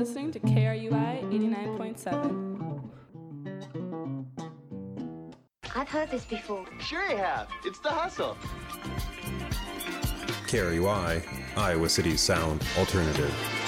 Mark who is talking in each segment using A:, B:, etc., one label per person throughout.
A: everybody. Thanks for listening to KRUI 89.7.
B: I've heard this before.
C: Sure you have. It's the hustle.
D: KRUI, Iowa City Sound Alternative.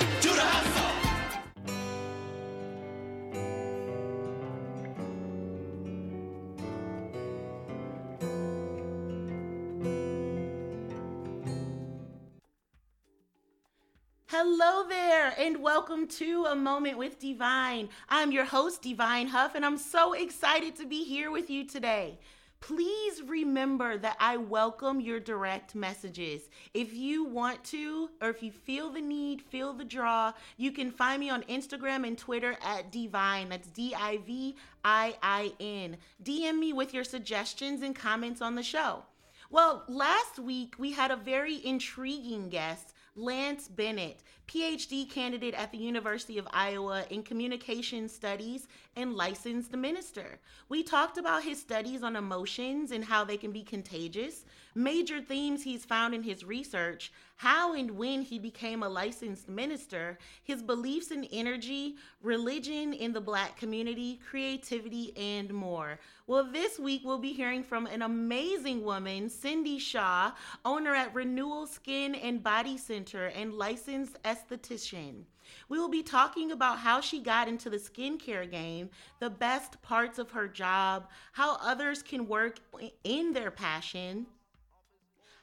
E: And welcome to A Moment with Divine. I'm your host, Divine Huff, and I'm so excited to be here with you today. Please remember that I welcome your direct messages. If you want to, or if you feel the need, feel the draw, you can find me on Instagram and Twitter at Divine. That's D I V I I N. DM me with your suggestions and comments on the show. Well, last week we had a very intriguing guest Lance Bennett, PhD candidate at the University of Iowa in Communication Studies and licensed minister. We talked about his studies on emotions and how they can be contagious, major themes he's found in his research, how and when he became a licensed minister, his beliefs in energy, religion in the black community, creativity, and more. Well, this week we'll be hearing from an amazing woman, Cindy Shaw, owner at Renewal Skin and Body Center and licensed esthetician. We will be talking about how she got into the skincare game, the best parts of her job, how others can work in their passion,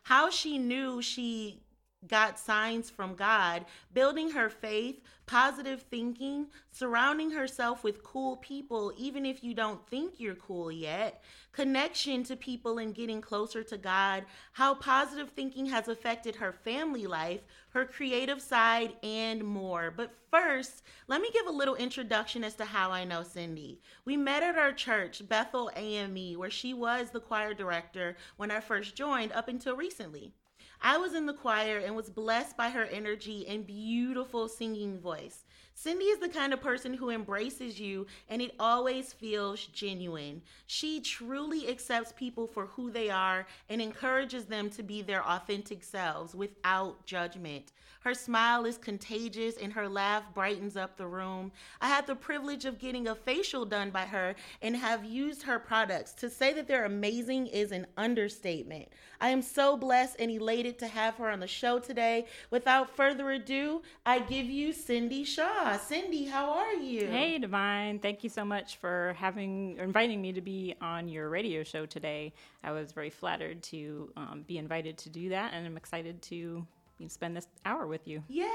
E: how she knew she got signs from God, building her faith, positive thinking, surrounding herself with cool people, even if you don't think you're cool yet, connection to people and getting closer to God, how positive thinking has affected her family life, her creative side, and more. But first, let me give a little introduction as to how I know Cindy. We met at our church, Bethel AME, where she was the choir director when I first joined up until recently. I was in the choir and was blessed by her energy and beautiful singing voice. Cindy is the kind of person who embraces you and it always feels genuine. She truly accepts people for who they are and encourages them to be their authentic selves without judgment. Her smile is contagious and her laugh brightens up the room. I had the privilege of getting a facial done by her and have used her products. To say that they're amazing is an understatement. I am so blessed and elated to have her on the show today. Without further ado, I give you Cindy Shaw. Cindy, how are you?
F: Hey, Divine. Thank you so much for having inviting me to be on your radio show today. I was very flattered to um, be invited to do that, and I'm excited to spend this hour with you.
E: Yay!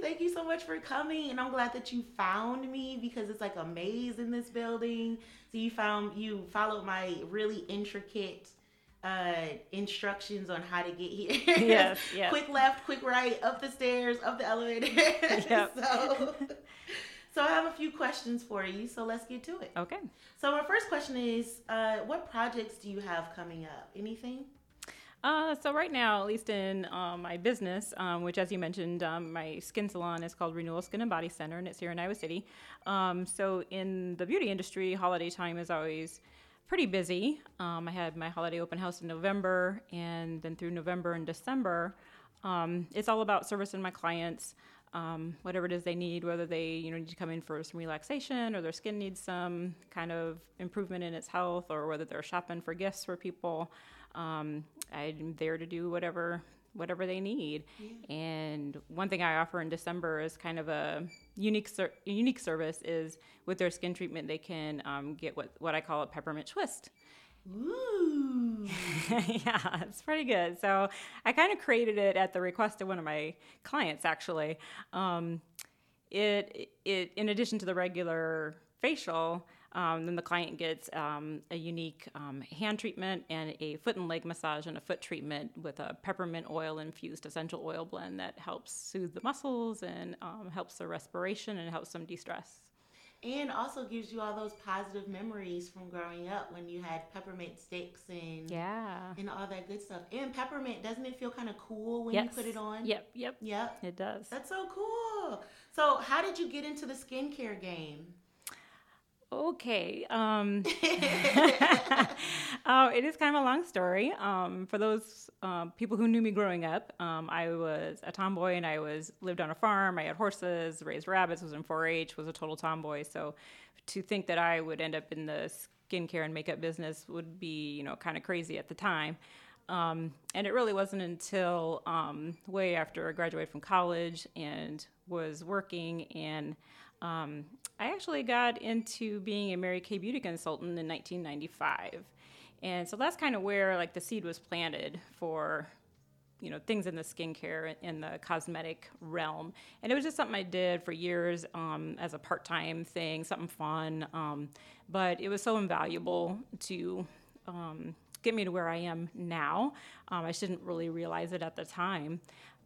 E: Thank you so much for coming, and I'm glad that you found me because it's like a maze in this building. So you found you followed my really intricate uh, instructions on how to get here.
F: Yes, yes.
E: quick left, quick right, up the stairs, up the elevator.
F: Yep.
E: so, so I have a few questions for you. So let's get to it.
F: Okay.
E: So my first question is, uh, what projects do you have coming up? Anything?
F: Uh, so right now, at least in um, my business, um, which as you mentioned, um, my skin salon is called Renewal Skin and Body Center, and it's here in Iowa City. Um, so in the beauty industry, holiday time is always pretty busy. Um, I had my holiday open house in November, and then through November and December, um, it's all about servicing my clients. Um, whatever it is they need, whether they you know need to come in for some relaxation or their skin needs some kind of improvement in its health, or whether they're shopping for gifts for people. Um, I'm there to do whatever whatever they need. Yeah. And one thing I offer in December is kind of a unique ser- unique service is with their skin treatment they can um, get what what I call a peppermint twist.
E: Ooh.
F: yeah, it's pretty good. So I kind of created it at the request of one of my clients, actually. Um, it, it, in addition to the regular facial, um, then the client gets um, a unique um, hand treatment and a foot and leg massage and a foot treatment with a peppermint oil infused essential oil blend that helps soothe the muscles and um, helps the respiration and helps them de stress.
E: And also gives you all those positive memories from growing up when you had peppermint sticks and
F: yeah
E: and all that good stuff. And peppermint, doesn't it feel kind of cool when
F: yes.
E: you put it on?
F: Yep, yep,
E: yep.
F: It does.
E: That's so cool. So, how did you get into the skincare game?
F: Okay. Um, uh, it is kind of a long story. Um, for those um, people who knew me growing up, um, I was a tomboy and I was lived on a farm. I had horses, raised rabbits, was in 4-H, was a total tomboy. So to think that I would end up in the skincare and makeup business would be, you know, kind of crazy at the time. Um, and it really wasn't until um, way after I graduated from college and was working and um, I actually got into being a Mary Kay beauty consultant in 1995. And so that's kind of where like the seed was planted for you know things in the skincare in the cosmetic realm. And it was just something i did for years um, as a part-time thing something fun um, but it was so invaluable to um, get me to where i am now. Um, i didn't really realize it at the time.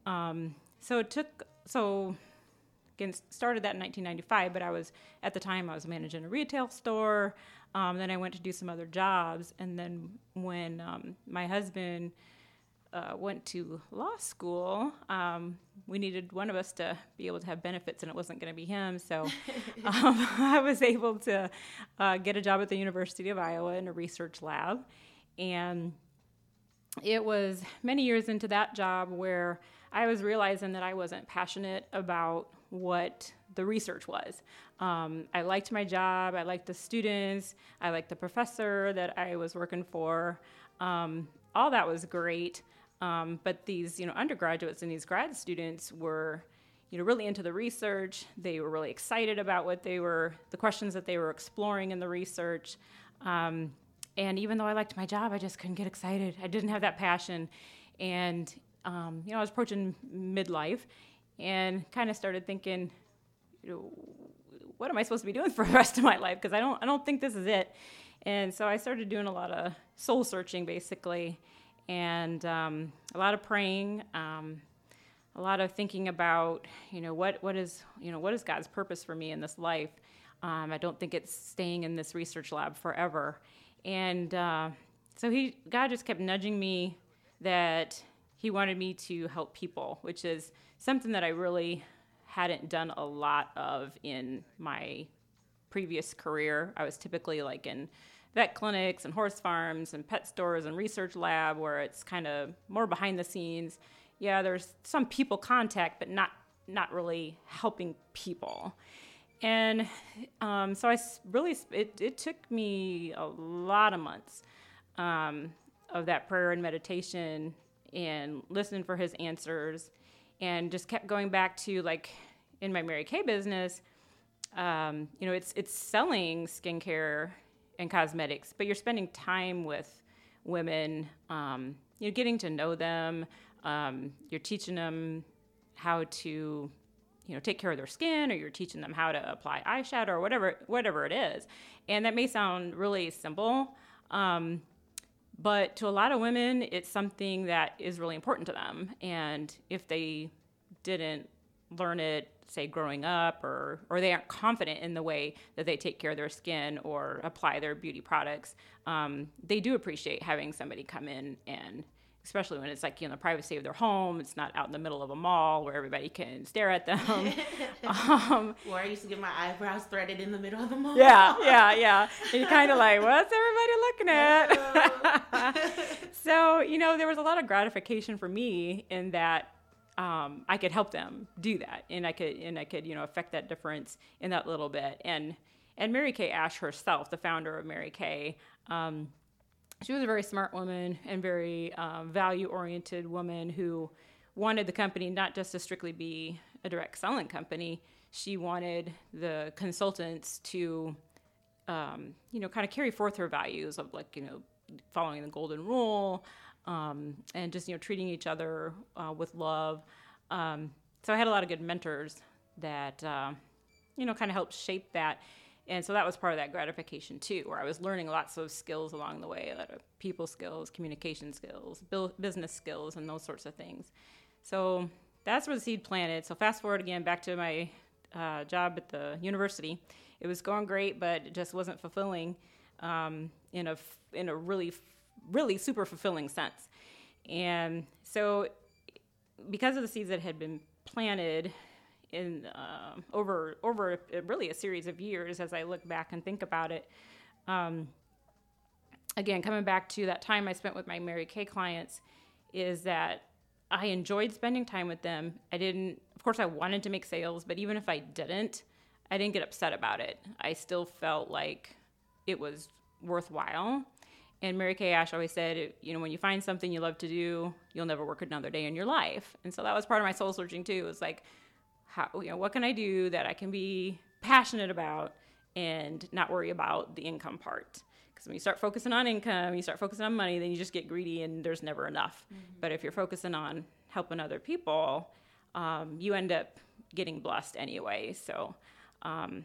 F: Um, so it took so again started that in 1995 but i was at the time i was managing a retail store. Um, then i went to do some other jobs. And then when um, my husband uh, went to law school um, we needed one of us to be able to have benefits and it wasn't going to be him. So um, i was able to uh, get a job at the university of iowa in a research lab. And it was many years into that job where I was realizing that I wasn't passionate about what the research was. Um, I liked my job, I liked the students, I liked the professor that I was working for. Um, all that was great. Um, but these, you know, undergraduates and these grad students were, you know, really into the research. They were really excited about what they were, the questions that they were exploring in the research. Um, and even though I liked my job, I just couldn't get excited. I didn't have that passion. And, um, you know, I was approaching midlife and kind of started thinking, you know, what am I supposed to be doing for the rest of my life? Because I don't, I don't think this is it. And so I started doing a lot of soul searching, basically, and um, a lot of praying, um, a lot of thinking about, you know, what, what is, you know, what is God's purpose for me in this life? Um, I don't think it's staying in this research lab forever. And uh, so he, God just kept nudging me that he wanted me to help people, which is something that I really hadn't done a lot of in my previous career. I was typically like in vet clinics and horse farms and pet stores and research lab where it's kind of more behind the scenes. Yeah, there's some people contact, but not not really helping people. And um, so I really it, it took me a lot of months um, of that prayer and meditation and listening for his answers and just kept going back to like in my Mary Kay business, um, you know, it's it's selling skincare and cosmetics, but you're spending time with women, um, you know, getting to know them. Um, you're teaching them how to, you know, take care of their skin, or you're teaching them how to apply eyeshadow, or whatever whatever it is. And that may sound really simple, um, but to a lot of women, it's something that is really important to them. And if they didn't learn it, say growing up, or or they aren't confident in the way that they take care of their skin or apply their beauty products, um, they do appreciate having somebody come in and especially when it's like you know the privacy of their home it's not out in the middle of a mall where everybody can stare at them.
E: Um, or i used to get my eyebrows threaded in the middle of the mall.
F: Yeah yeah yeah. And you're kind of like what's everybody looking at? so you know there was a lot of gratification for me in that um, I could help them do that, and I could and I could you know affect that difference in that little bit. And and Mary Kay Ash herself, the founder of Mary Kay, um, she was a very smart woman and very um, value oriented woman who wanted the company not just to strictly be a direct selling company. She wanted the consultants to, um, you know, kind of carry forth her values of like, you know, following the golden rule um, and just, you know, treating each other uh, with love. Um, so I had a lot of good mentors that, uh, you know, kind of helped shape that and so that was part of that gratification too where i was learning lots of skills along the way that people skills communication skills business skills and those sorts of things. So that's where the seed planted. So fast forward again back to my uh, job at the university. It was going great but it just wasn't fulfilling um, in a in a really really super fulfilling sense. And so because of the seeds that had been planted in uh, over over really a series of years as I look back and think about it. Um, again, coming back to that time I spent with my Mary Kay clients, is that I enjoyed spending time with them. I didn't, of course, I wanted to make sales, but even if I didn't, I didn't get upset about it. I still felt like it was worthwhile. And Mary Kay Ash always said, you know, when you find something you love to do, you'll never work another day in your life. And so that was part of my soul searching too. It was like, how, you know, what can I do that I can be passionate about and not worry about the income part? Because when you start focusing on income, you start focusing on money, then you just get greedy and there's never enough. Mm-hmm. But if you're focusing on helping other people, um, you end up getting blessed anyway. So, um,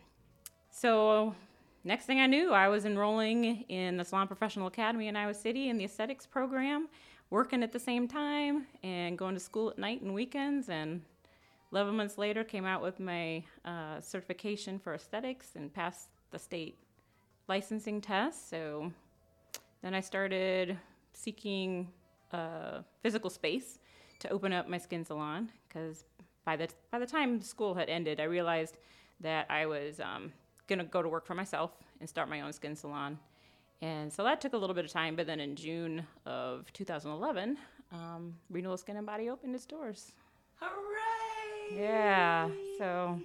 F: so next thing I knew, I was enrolling in the Salon Professional Academy in Iowa City in the aesthetics program, working at the same time and going to school at night and weekends. And 11 months later, came out with my uh, certification for aesthetics and passed the state licensing test. So then I started seeking a physical space to open up my skin salon because by the by the time school had ended, I realized that I was um, gonna go to work for myself and start my own skin salon. And so that took a little bit of time, but then in June of 2011, um, Renewal Skin and Body opened its doors.
E: Hooray!
F: Yeah. So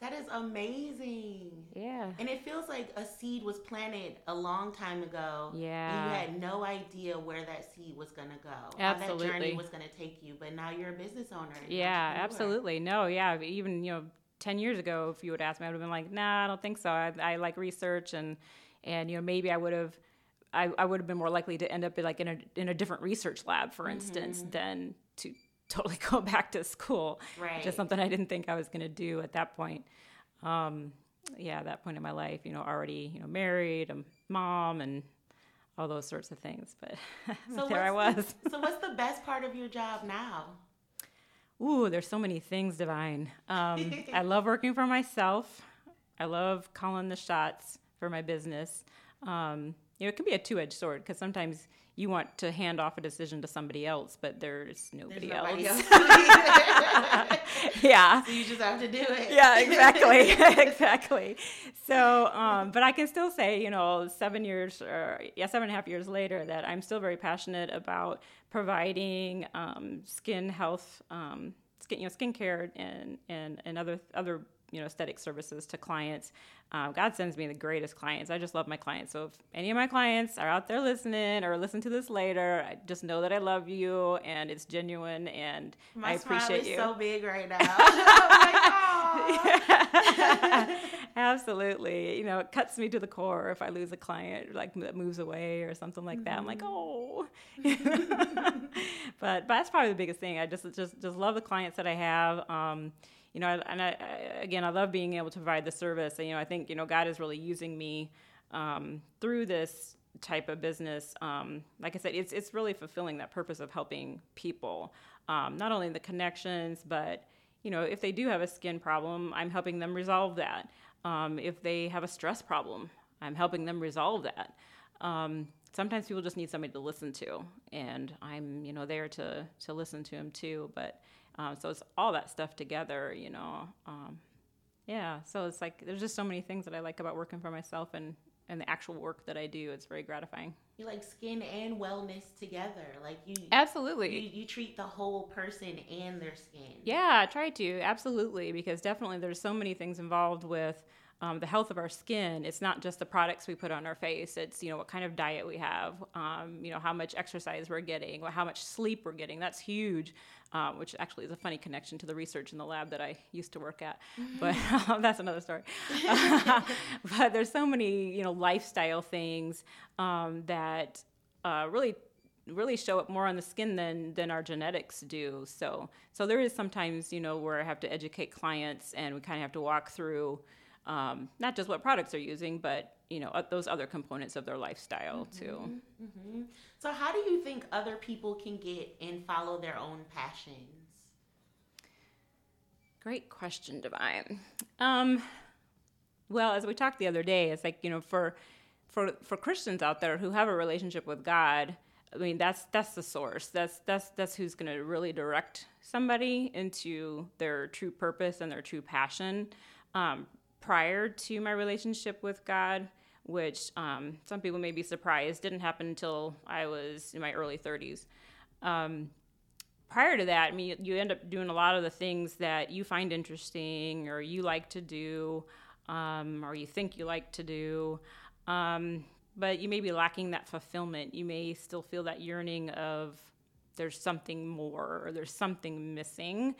E: that is amazing.
F: Yeah.
E: And it feels like a seed was planted a long time ago.
F: Yeah.
E: And you had no idea where that seed was going to go.
F: Absolutely.
E: How that journey was going to take you. But now you're a business owner.
F: Yeah, absolutely. No, yeah. Even, you know, 10 years ago, if you would ask me, I would have been like, nah, I don't think so. I, I like research and, and, you know, maybe I would have, I, I would have been more likely to end up like in a, in a different research lab, for instance, mm-hmm. than to totally go back to school.
E: Right.
F: Just something I didn't think I was going to do at that point. Um, yeah, that point in my life, you know, already, you know, married, a mom, and all those sorts of things. But so there I was.
E: The, so, what's the best part of your job now?
F: Ooh, there's so many things, Divine. Um, I love working for myself. I love calling the shots for my business. Um, you know, it can be a two-edged sword because sometimes you want to hand off a decision to somebody else, but there's nobody,
E: there's nobody
F: else.
E: else.
F: yeah.
E: So you just have to do it.
F: Yeah, exactly, exactly. So, um, but I can still say, you know, seven years or yeah, seven and a half years later, that I'm still very passionate about providing um, skin health, um, skin, you know, skincare and and and other other you know aesthetic services to clients. Um, god sends me the greatest clients. I just love my clients. So if any of my clients are out there listening or listen to this later I just know that i love you and it's genuine and
E: my
F: i appreciate
E: is
F: you.
E: so big right now.
F: Absolutely. You know it cuts me to the core if i lose a client like that moves away or something like that. I'm like mm-hmm. oh. But, but that's probably the biggest thing. I just just just love the clients that i have. Um, you know, and I, again, I love being able to provide the service. And, you know, I think, you know, God is really using me um, through this type of business. Um, like I said, it's, it's really fulfilling that purpose of helping people, um, not only the connections, but, you know, if they do have a skin problem, I'm helping them resolve that. Um, if they have a stress problem, I'm helping them resolve that. Um, sometimes people just need somebody to listen to, and I'm, you know, there to, to listen to them too. But, um, so it's all that stuff together, you know. Um, yeah, so it's like there's just so many things that I like about working for myself and and the actual work that I do. It's very gratifying.
E: You like skin and wellness together, like you.
F: Absolutely.
E: You, you treat the whole person and their skin.
F: Yeah, I try to absolutely because definitely there's so many things involved with um, the health of our skin. It's not just the products we put on our face. It's you know what kind of diet we have, um, you know how much exercise we're getting, how much sleep we're getting. That's huge, um, which actually is a funny connection to the research in the lab that I used to work at. But um, that's another story. but there's so many you know lifestyle things um, that uh, really really show up more on the skin than than our genetics do. So so there is sometimes you know where I have to educate clients and we kind of have to walk through um, not just what products they're using, but you know those other components of their lifestyle mm-hmm, too.
E: Mm-hmm. So, how do you think other people can get and follow their own passions?
F: Great question, Divine. Um, well, as we talked the other day, it's like you know for for for Christians out there who have a relationship with God, I mean, that's that's the source. That's that's that's who's going to really direct somebody into their true purpose and their true passion. Um, prior to my relationship with God, which um, some people may be surprised didn't happen until I was in my early 30s. Um, prior to that, I mean, you end up doing a lot of the things that you find interesting or you like to do um, or you think you like to do. Um, but you may be lacking that fulfillment. You may still feel that yearning of there's something more or there's something missing.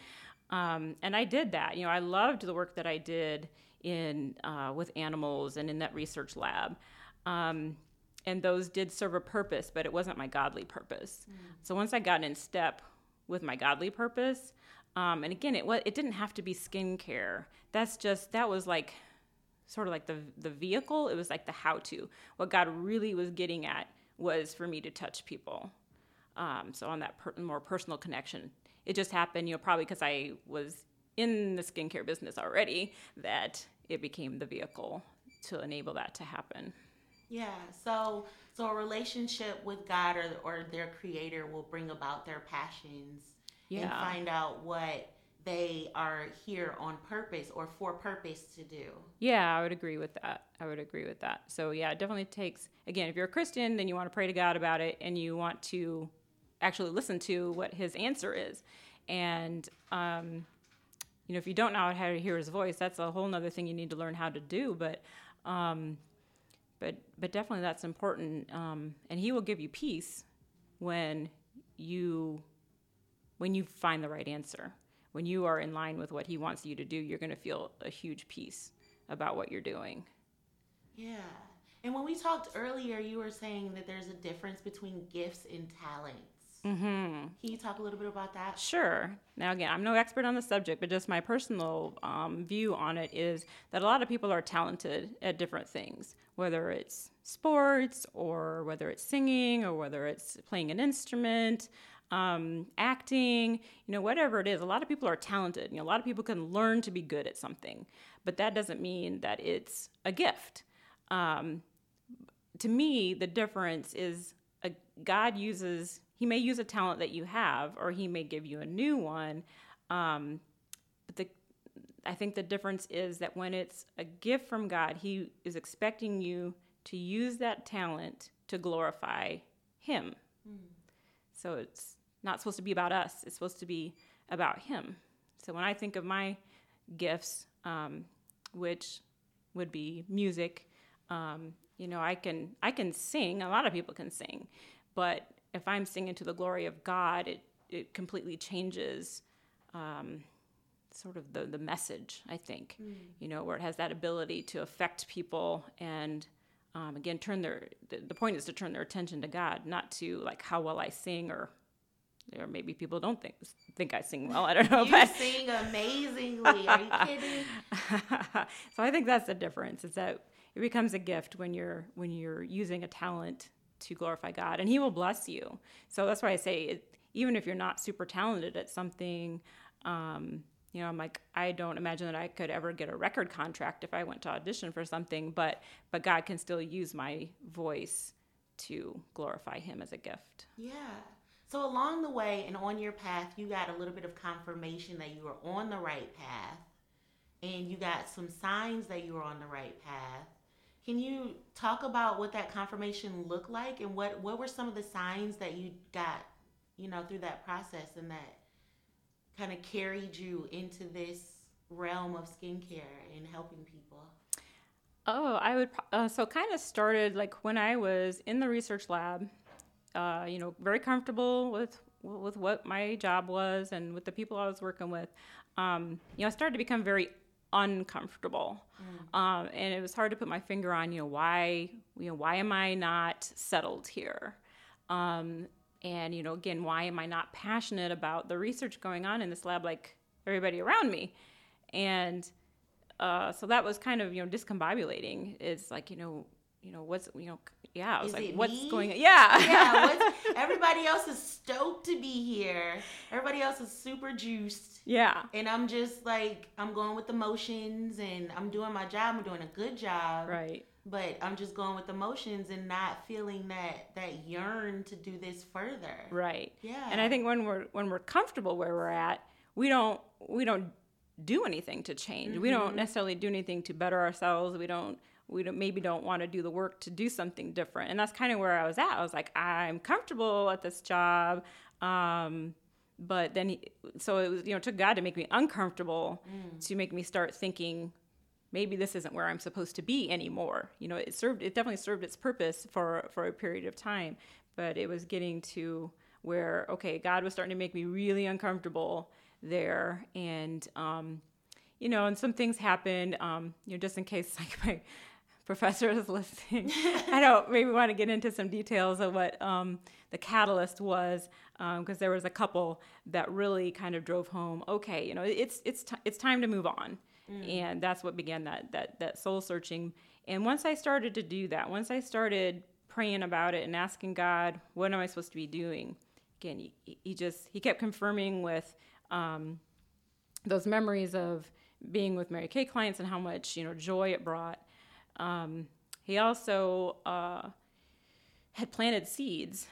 F: Um, and I did that. You know, I loved the work that I did in uh, with animals and in that research lab. Um, and those did serve a purpose, but it wasn't my godly purpose. Mm. So once I got in step with my godly purpose, um, and again, it was it didn't have to be skincare. That's just that was like sort of like the the vehicle. It was like the how to. What God really was getting at was for me to touch people. Um, so on that per- more personal connection, it just happened. You know, probably because I was in the skincare business already, that it became the vehicle to enable that to happen.
E: Yeah. So so a relationship with God or or their creator will bring about their passions yeah. and find out what they are here on purpose or for purpose to do.
F: Yeah, I would agree with that. I would agree with that. So yeah, it definitely takes again, if you're a Christian, then you want to pray to God about it and you want to actually listen to what his answer is. And um, you know, if you don't know how to hear his voice, that's a whole other thing you need to learn how to do. But um, but but definitely that's important. Um, and he will give you peace when you when you find the right answer when you are in line with what he wants you to do, you're going to feel a huge peace about what you're doing.
E: Yeah. And when we talked earlier, you were saying that there's a difference between gifts and talents. Mm-hmm. Can you talk a little bit about that?
F: Sure. Now, again, I'm no expert on the subject, but just my personal um, view on it is that a lot of people are talented at different things, whether it's sports or whether it's singing or whether it's playing an instrument um, acting, you know, whatever it is. A lot of people are talented. You know, a lot of people can learn to be good at something, but that doesn't mean that it's a gift. Um, to me, the difference is a, God uses, He may use a talent that you have, or He may give you a new one. Um, but the, I think the difference is that when it's a gift from God, He is expecting you to use that talent to glorify Him. Mm. So it's not supposed to be about us. It's supposed to be about Him. So when I think of my gifts, um, which would be music, um, you know, I can I can sing. A lot of people can sing, but if I'm singing to the glory of God, it it completely changes. Um, sort of the, the message, I think, mm. you know, where it has that ability to affect people and um, again, turn their, the, the, point is to turn their attention to God, not to like how well I sing or or maybe people don't think think I sing well. I don't know.
E: You but... sing amazingly. Are you kidding?
F: so I think that's the difference. Is that it becomes a gift when you're when you're using a talent to glorify God, and He will bless you. So that's why I say, it, even if you're not super talented at something. Um, you know, I'm like, I don't imagine that I could ever get a record contract if I went to audition for something, but but God can still use my voice to glorify Him as a gift.
E: Yeah. So along the way and on your path, you got a little bit of confirmation that you were on the right path, and you got some signs that you were on the right path. Can you talk about what that confirmation looked like, and what what were some of the signs that you got, you know, through that process, and that kind of carried you into this realm of skincare and helping people?
F: Oh, I would. Uh, so kind of started like when I was in the research lab uh, you know, very comfortable with with what my job was and with the people I was working with. Um, you know, I started to become very uncomfortable, mm. um, and it was hard to put my finger on. You know, why? You know, why am I not settled here? Um, and you know, again, why am I not passionate about the research going on in this lab like everybody around me? And uh, so that was kind of you know discombobulating. It's like you know you know what's you know yeah i was
E: is
F: like what's
E: me?
F: going on yeah
E: yeah everybody else is stoked to be here everybody else is super juiced
F: yeah
E: and i'm just like i'm going with the motions and i'm doing my job i'm doing a good job
F: right
E: but I'm just going with emotions and not feeling that that yearn to do this further.
F: Right.
E: Yeah.
F: And I think when we're when we're comfortable where we're at, we don't we don't do anything to change. We don't necessarily do anything to better ourselves. We don't we don't maybe don't want to do the work to do something different. And that's kind of where I was at. I was like, I'm comfortable at this job. Um, but then he, so it was you know it took God to make me uncomfortable to make me start thinking maybe this isn't where I'm supposed to be anymore. You know, it served it definitely served its purpose for for a period of time, but it was getting to where okay, God was starting to make me really uncomfortable there, and um, you know, and some things happened. Um, you know, just in case like my professor is listening, I don't maybe want to get into some details of what um, the catalyst was because there was a couple that really kind of drove home. Okay, you know, it's it's t- it's time to move on. And that's what began that that that soul searching. And once i started to do that once i started praying about it and asking god what am i supposed to be doing? Again he, he just he kept confirming with um, those memories of being with mary kay clients and how much you know joy it brought um, he also uh, had planted seeds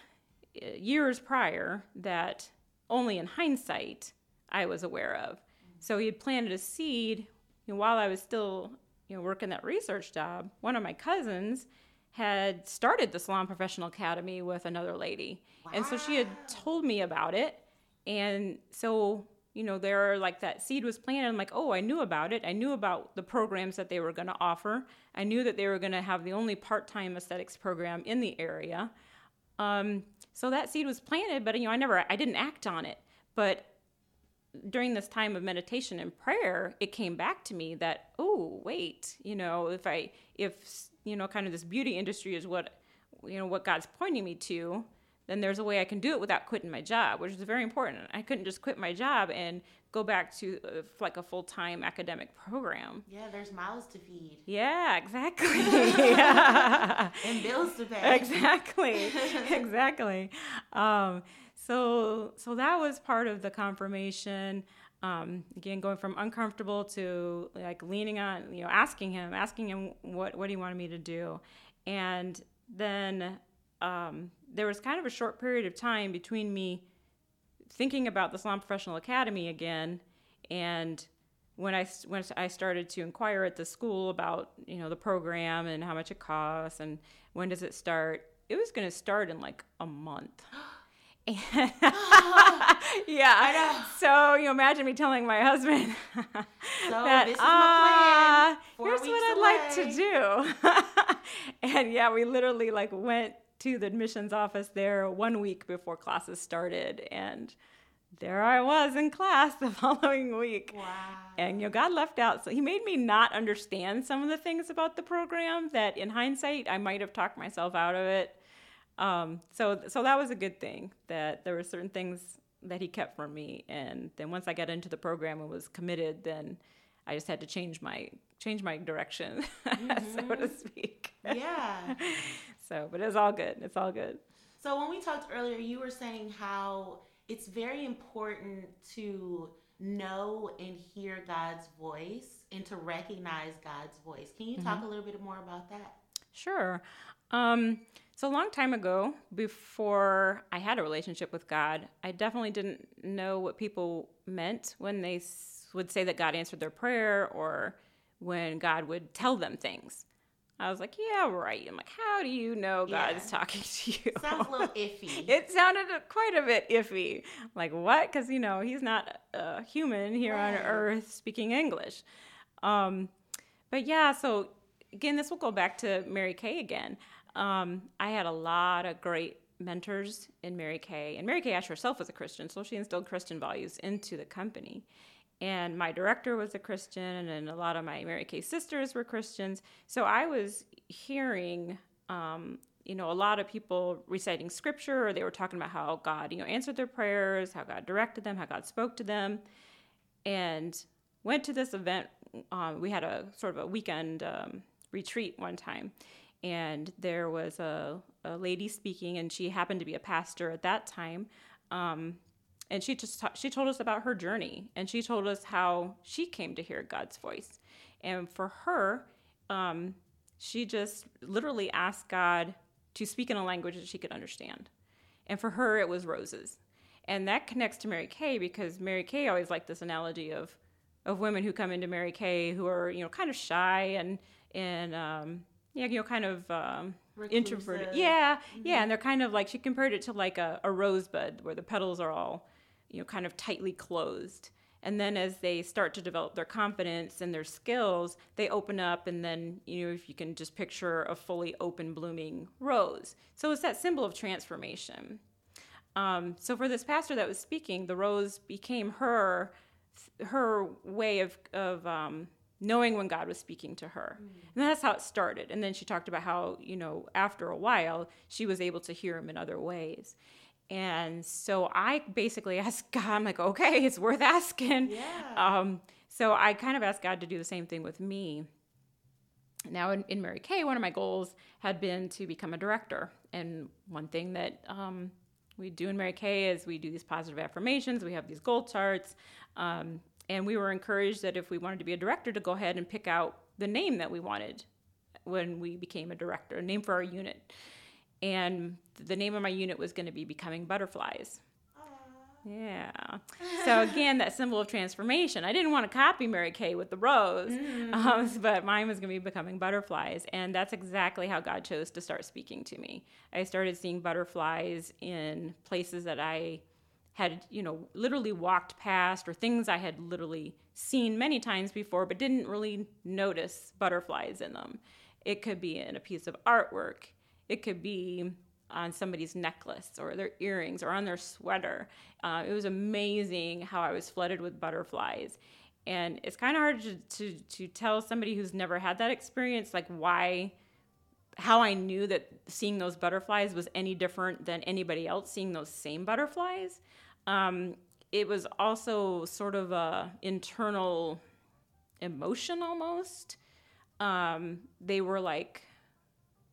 F: uh, years prior that only in hindsight I was aware of. So he had planted a seed you know, while I was still you know working that research job. One of my cousins had started the Salon Professional Academy with another lady, and so she had told me about it. And so you know, there are like that seed was planted. I'm like, oh, I knew about it. I knew about the programs that they were going to offer. I knew that they were going to have the only part-time aesthetics program in the area. Um, so that seed was planted, but you know, I never, I didn't act on it. But during this time of meditation and prayer, it came back to me that, oh, wait, you know, if I, if, you know, kind of this beauty industry is what, you know, what God's pointing me to, then there's a way I can do it without quitting my job, which is very important. I couldn't just quit my job and go back to uh, like a full time academic program.
E: Yeah, there's mouths to feed
F: Yeah, exactly. yeah.
E: and bills to pay.
F: exactly exactly um, so so that was part of the confirmation um, again going from uncomfortable to like leaning on you know asking him asking him what what he wanted me to do and then um, there was kind of a short period of time between me thinking about the Salon Professional Academy again and when I when I started to inquire at the school about you know the program and how much it costs and when does it start, it was going to start in like a month. And yeah, So you imagine me telling my husband that
E: this is my
F: ah, here's what I'd
E: away."
F: like to do. and yeah, we literally like went to the admissions office there one week before classes started and there I was in class the following week.
E: Wow.
F: And you know, God left out. So He made me not understand some of the things about the program that, in hindsight, I might have talked myself out of it. Um, so, so that was a good thing that there were certain things that He kept from me. And then once I got into the program and was committed, then I just had to change my change my direction, so to speak.
E: Yeah.
F: So, but it's all good. It's all good.
E: So when we talked earlier, you were saying how it's very important to know and hear God's voice and to recognize God's voice. Can you talk a little bit more about that?
F: Sure. Um, so a long time ago, before I had a relationship with God, I definitely didn't know what people meant when they would say that God answered their prayer or when God would tell them things. I was like, yeah, right. I'm like, how do you know God's
E: Yeah.
F: talking to you?
E: Sounds a little iffy.
F: it sounded quite a bit iffy. Like, what? Because, you know, he's not a human here on earth speaking English. Um, but yeah, so again, this will go back to Mary Kay again. Um, I had a lot of great mentors in Mary Kay, and Mary Kay Ash herself was a Christian, so she instilled Christian values into the company. And my director was a Christian, and a lot of my Mary Kay sisters were Christians. So I was hearing, um, you know, a lot of people reciting scripture, or they were talking about how God, you know, answered their prayers, how God directed them, how God spoke to them and went to this event. Um, we had a sort of a weekend um, retreat one time, and there was a, a lady speaking, and she happened to be a pastor at that time. Um, and she just ta- she told us about her journey, and she told us how she came to hear God's voice, and for her, um, she just literally asked God to speak in a language that she could understand. And for her, it was roses. And that connects to Mary Kay because Mary Kay always liked this analogy of of women who come into Mary Kay who are you know kind of shy and and um, yeah you know kind of um, introverted. Yeah, yeah, and they're kind of like she compared it to like a, a rosebud where the petals are all you know kind of tightly closed. And then as they start to develop their confidence and their skills, they open up and then you know if you can just picture a fully open blooming rose. So it's that symbol of transformation. Um, so for this pastor that was speaking, the rose became her her way of of um, knowing when God was speaking to her, and that's how it started. And then she talked about how you know after a while she was able to hear Him in other ways. And so I basically asked God, I'm like, okay, it's worth asking.
E: Yeah.
F: Um, so I kind of asked God to do the same thing with me. Now, in, in Mary Kay, one of my goals had been to become a director. And one thing that um, we do in Mary Kay is we do these positive affirmations, we have these goal charts. Um, and we were encouraged that if we wanted to be a director, to go ahead and pick out the name that we wanted when we became a director, a name for our unit. And the name of my unit was going to be Becoming Butterflies. Yeah. So again, that symbol of transformation. I didn't want to copy Mary Kay with the rose, um, but mine was going to be becoming butterflies, and that's exactly how God chose to start speaking to me. I started seeing butterflies in places that I had, you know, literally walked past, or things I had literally seen many times before, but didn't really notice butterflies in them. It could be in a piece of artwork. It could be on somebody's necklace or their earrings or on their sweater. Uh, it was amazing how I was flooded with butterflies. And it's kind of hard to, to, to tell somebody who's never had that experience, like why, how I knew that seeing those butterflies was any different than anybody else seeing those same butterflies. Um, it was also sort of a internal emotion almost. Um, they were like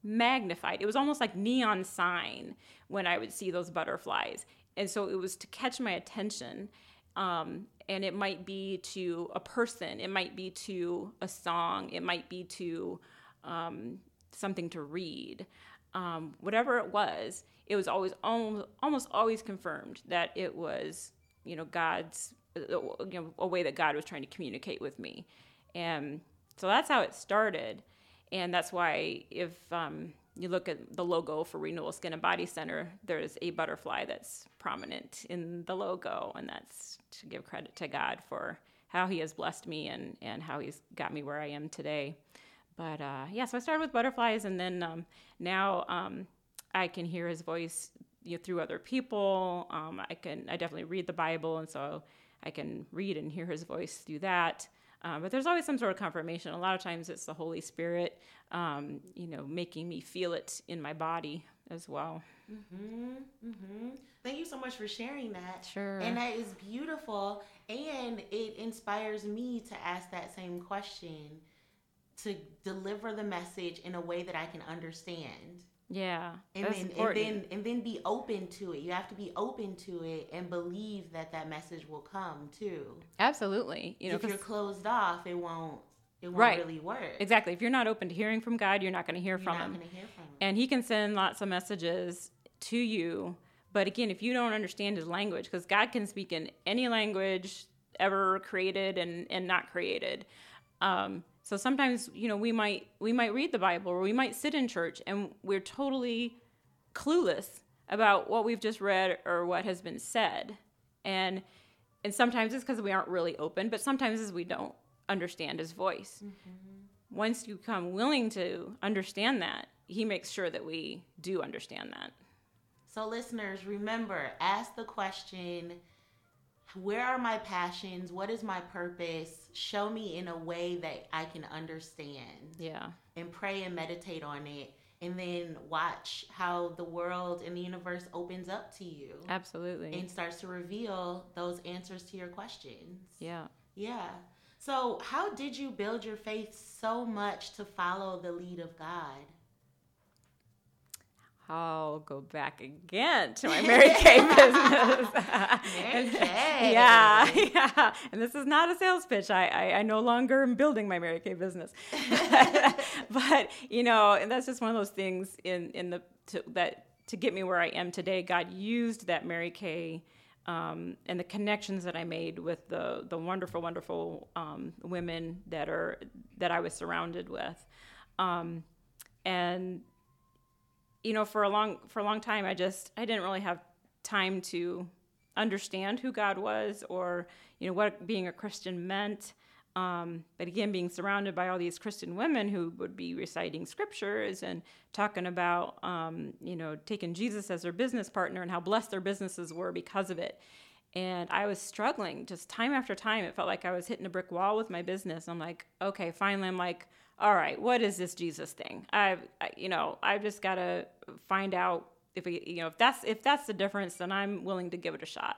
F: magnified. It was almost like neon sign when I would see those butterflies. And so it was to catch my attention. Um, and it might be to a person, it might be to a song, it might be to um, something to read. Um, whatever it was, it was always almost, almost always confirmed that it was, you know, God's, uh, you know, a way that God was trying to communicate with me. And so that's how it started and that's why if um, you look at the logo for Renewal Skin and Body Center, there's a butterfly that's prominent in the logo, and that's to give credit to God for how He has blessed me and and how He's got me where I am today. But uh, yeah, so I started with butterflies, and then um, now um, I can hear His voice you know, through other people. Um, I can I definitely read the Bible, and so I can read and hear His voice through that. Uh, but there's always some sort of confirmation. A lot of times it's the Holy Spirit, um, you know, making me feel it in my body as well.
E: Thank you so much for sharing that.
F: Sure.
E: And that is beautiful. And it inspires me to ask that same question to deliver the message in a way that I can understand.
F: Yeah,
E: And then, and then and then be open to it. You have to be open to it and believe that that message will come too.
F: Absolutely, you know,
E: if you're closed off, it won't it won't
F: Right.
E: really work.
F: exactly. If you're not open to hearing from God, you're not going to hear from Him.
E: going to hear from him.
F: and he can send lots of messages to you but again if you don't understand his language because god can speak in any language ever created and, and not created um, so sometimes you know we might we might read the bible or we might sit in church and we're totally clueless about what we've just read or what has been said. And and sometimes it's because we aren't really open but sometimes it's we don't understand his voice. Mm-hmm. Once you become willing to understand that, he makes sure that we do understand that.
E: So, listeners, remember ask the question Where are my passions? What is my purpose? Show me in a way that I can understand
F: Yeah.
E: and pray and meditate on it. And then watch how the world and the universe opens up to you
F: Absolutely.
E: and starts to reveal those answers to your questions.
F: yeah.
E: Yeah. So, how did you build your faith so much to follow the lead of God?
F: I'll go back again to my Mary Kay business.
E: Mary Kay.
F: Yeah, yeah. And this is not a sales pitch. I, I, I no longer am building my Mary Kay business. but, you know, and that's just one of those things in, in the, to, that to get me where I am today, God used that Mary Kay um, and the connections that I made with the, the wonderful, wonderful um, women that are, that I was surrounded with. Um, and, you know, for a long, for a long time, I just, I didn't really have time to understand who God was or you know what being a Christian meant. Um, but again, being surrounded by all these Christian women who would be reciting scriptures and talking about um, you know taking Jesus as their business partner and how blessed their businesses were because of it. And I was struggling just time after time. It felt like I was hitting a brick wall with my business. I'm like, okay, finally, I'm like, all right, what is this Jesus thing? I've, I, you know, I've just got to find out if we, you know if that's if that's the difference then i'm willing to give it a shot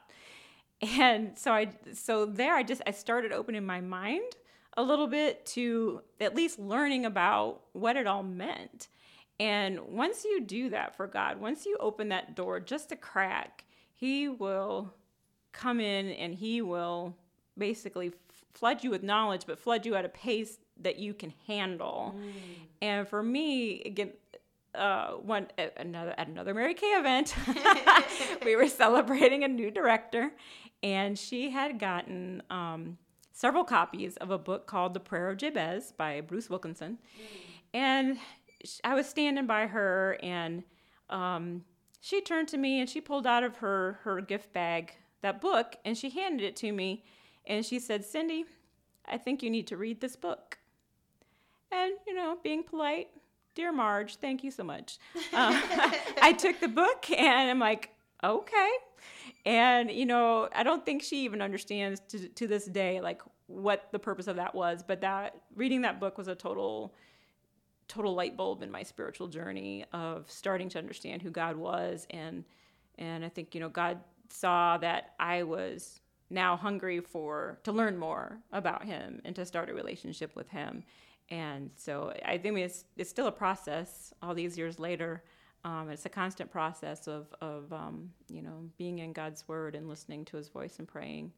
F: and so i so there i just i started opening my mind a little bit to at least learning about what it all meant and once you do that for god once you open that door just a crack he will come in and he will basically flood you with knowledge but flood you at a pace that you can handle mm. and for me again uh, one at another at another Mary Kay event, we were celebrating a new director, and she had gotten um, several copies of a book called The Prayer of Jabez by Bruce Wilkinson, mm. and I was standing by her, and um, she turned to me and she pulled out of her her gift bag that book, and she handed it to me, and she said, "Cindy, I think you need to read this book." And you know, being polite, Dear Marge, thank you so much. Uh, I took the book and I'm like, okay. And, you know, I don't think she even understands to, to this day, like, what the purpose of that was. But that reading that book was a total, total light bulb in my spiritual journey of starting to understand who God was. And, and I think, you know, God saw that I was now hungry for to learn more about him and to start a relationship with him and so I think it's it's still a process all these years later. Um, it's a constant process of of um, you know being in God's Word and listening to His voice and praying.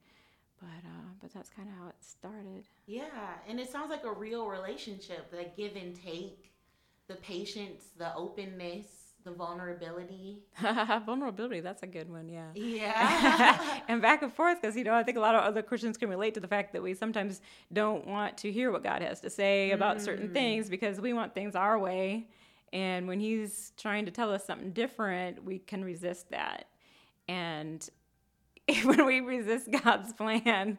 F: But uh, but that's kind of how it started.
E: Yeah, and it sounds like a real relationship. The give and take, the patience, the openness the vulnerability.
F: vulnerability, that's a good one, yeah.
E: Yeah.
F: and back and forth, because, you know, I think a lot of other Christians can relate to the fact that we sometimes don't want to hear what God has to say about mm. certain things because we want things our way. And when He's trying to tell us something different, we can resist that. And when we resist God's plan,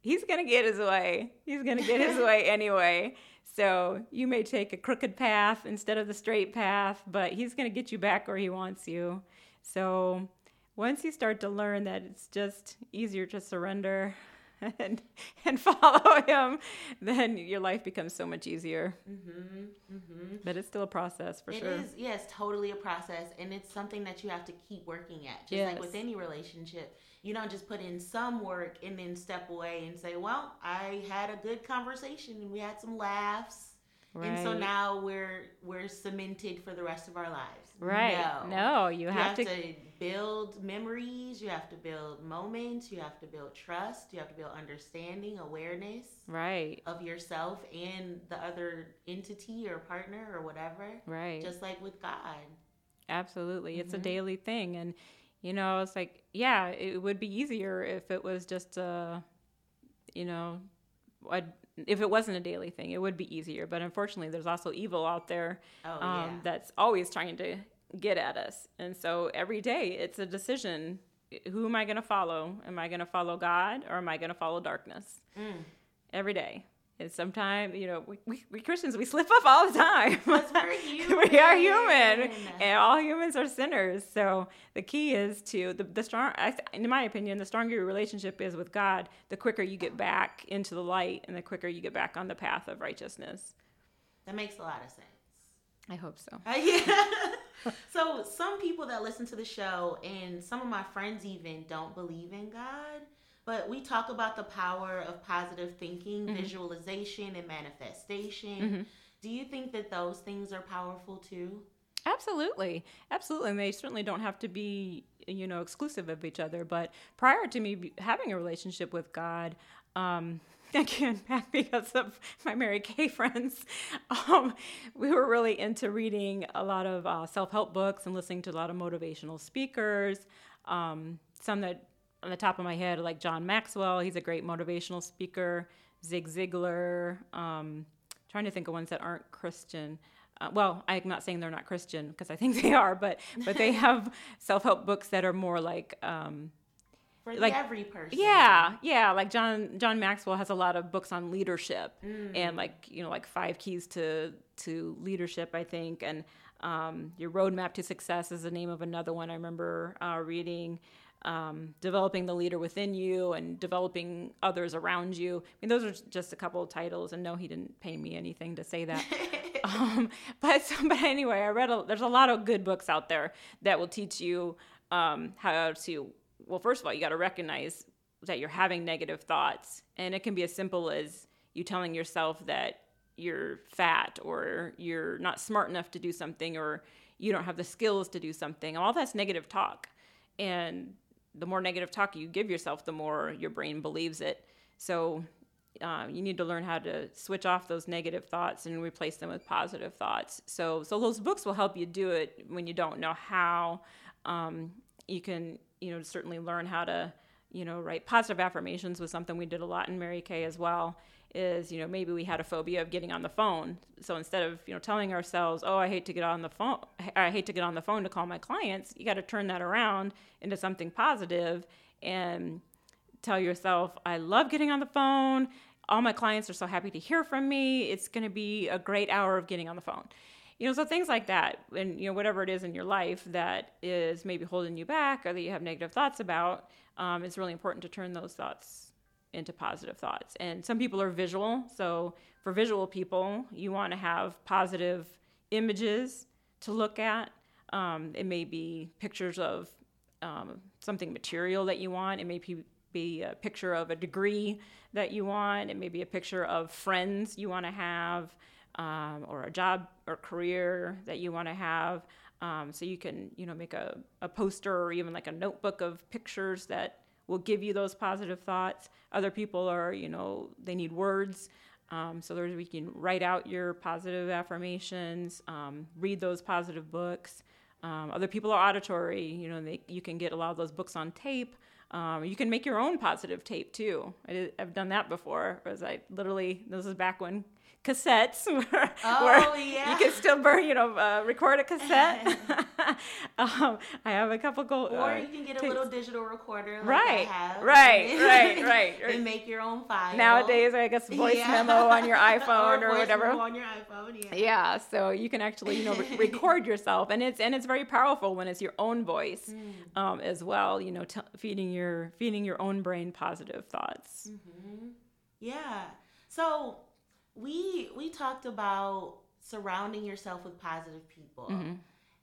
F: He's going to get His way. He's going to get His way anyway. So you may take a crooked path instead of the straight path, but he's going to get you back where he wants you. So once you start to learn that it's just easier to surrender and and follow him, then your life becomes so much easier. Mm-hmm, mm-hmm. But it's still a process for
E: it
F: sure.
E: It is, yes, totally a process, and it's something that you have to keep working at. Just yes. like with any relationship, you don't just put in some work and then step away and say, "Well, I had a good conversation and we had some laughs." Right. And so now we're we're cemented for the rest of our lives.
F: Right. No, no you,
E: you
F: have,
E: have to... to... build memories. You have to build moments. You have to build trust. You have to build understanding, awareness.
F: Right.
E: Of yourself and the other entity or partner or whatever.
F: Right.
E: Just like with God.
F: Absolutely, mm-hmm. it's a mm-hmm. daily thing, and you know, it's like yeah, it would be easier if it was just a, you know, a if it wasn't a daily thing, it would be easier. But unfortunately, there's also evil out there
E: oh, um, yeah.
F: that's always trying to get at us. And so every day, it's a decision: who am I going to follow? Am I going to follow God or am I going to follow darkness? Mm. Every day. And sometimes, you know, we, we, we, Christians, we slip up all the time.
E: we
F: are human, and all humans are sinners. So the key is to the, the strong. In my opinion, the stronger your relationship is with God, the quicker you get back into the light, and the quicker you get back on the path of righteousness.
E: That makes a lot of sense.
F: I hope so.
E: Uh, yeah. so some people that listen to the show, and some of my friends even don't believe in God but we talk about the power of positive thinking, mm-hmm. visualization, and manifestation. Mm-hmm. Do you think that those things are powerful too?
F: Absolutely, absolutely. And they certainly don't have to be you know exclusive of each other. But prior to me having a relationship with God, um, again back because of my Mary Kay friends, um, we were really into reading a lot of uh, self help books and listening to a lot of motivational speakers. Um, some that on the top of my head, like John Maxwell, he's a great motivational speaker. Zig Ziglar. Um, trying to think of ones that aren't Christian. Uh, well, I'm not saying they're not Christian because I think they are, but but they have self help books that are more like um,
E: For
F: like
E: every person.
F: yeah, yeah. Like John John Maxwell has a lot of books on leadership and like you know like five keys to to leadership, I think, and um, your roadmap to success is the name of another one I remember uh, reading. Um, developing the leader within you and developing others around you. I mean, those are just a couple of titles, and no, he didn't pay me anything to say that. um, but but anyway, I read a, there's a lot of good books out there that will teach you um, how to. Well, first of all, you got to recognize that you're having negative thoughts, and it can be as simple as you telling yourself that you're fat or you're not smart enough to do something or you don't have the skills to do something. All that's negative talk, and the more negative talk you give yourself, the more your brain believes it. So uh, you need to learn how to switch off those negative thoughts and replace them with positive thoughts. So, so those books will help you do it when you don't know how. Um, you can, you know, certainly learn how to, you know, write positive affirmations was something we did a lot in Mary Kay as well. Is you know maybe we had a phobia of getting on the phone, so instead of you know telling ourselves, oh I hate to get on the phone, I hate to get on the phone to call my clients, you got to turn that around into something positive and tell yourself, I love getting on the phone. All my clients are so happy to hear from me. It's going to be a great hour of getting on the phone. You know, so things like that, and you know, whatever it is in your life that is maybe holding you back or that you have negative thoughts about, um, it's really important to turn those thoughts into positive thoughts. And some people are visual, so for visual people, you want to have positive images to look at. Um, it may be pictures of um, something material that you want. It may be, a picture of a degree that you want. It may be a picture of friends you want to have, um, or a job or career that you want to have. Um, so you can, you know, make a, a poster or even like a notebook of pictures that will give you those positive thoughts. Other people are, you know, they need words. Um, so there's we can write out your positive affirmations, um, read those positive books. Um, other people are auditory. You know, they, you can get a lot of those books on tape. Um, you can make your own positive tape too. I I've done that before. Was I literally? This is back when cassettes where,
E: Oh,
F: where
E: yeah.
F: you can still burn, you know, uh, record a cassette. um, I have a couple gold.
E: Or
F: uh,
E: you can get a little digital recorder. Like
F: Right,
E: I have,
F: right, right, right.
E: and make your own file.
F: Nowadays, I guess voice
E: Yeah.
F: memo on your iPhone or,
E: voice
F: whatever.
E: memo on your iPhone. Yeah.
F: Yeah, so you can actually, you know, re- record yourself, and it's and it's very powerful when it's your own voice,
E: Mm.
F: um, as well. You know, t- feeding your feeding your own brain positive thoughts.
E: Mm. Yeah. So we we talked about surrounding yourself with positive people. Mm-hmm.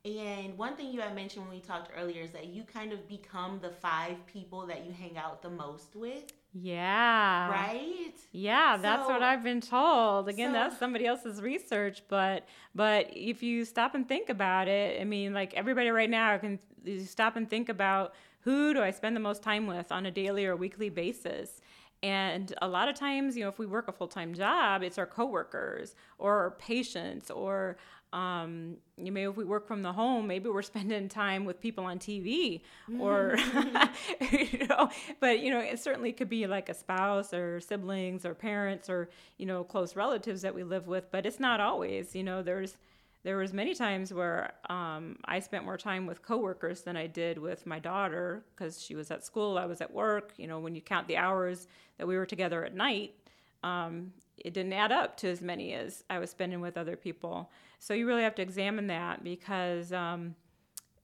E: And one thing you had mentioned when we talked earlier is that you kind of become the five people that you hang out the most with,
F: Yeah.
E: right?
F: Yeah, that's what I've been told. Again,
E: so-
F: that's somebody else's research, but but if you stop and think about it, I mean, like everybody right now can you stop and think about who do I spend the most time with on a daily or weekly basis. And a lot of times, you know, if we work a full time job, it's our coworkers or our patients, or um, you know, if we work from the home, maybe we're spending time with people on TV, or you know, but you know, it certainly could be like a spouse or siblings or parents or you know, close relatives that we live with. But it's not always. You know, there's there was many times where um, I spent more time with coworkers than I did with my daughter because she was at school, I was at work. You know, when you count the hours that we were together at night, um, it didn't add up to as many as I was spending with other people. So you really have to examine that because, um,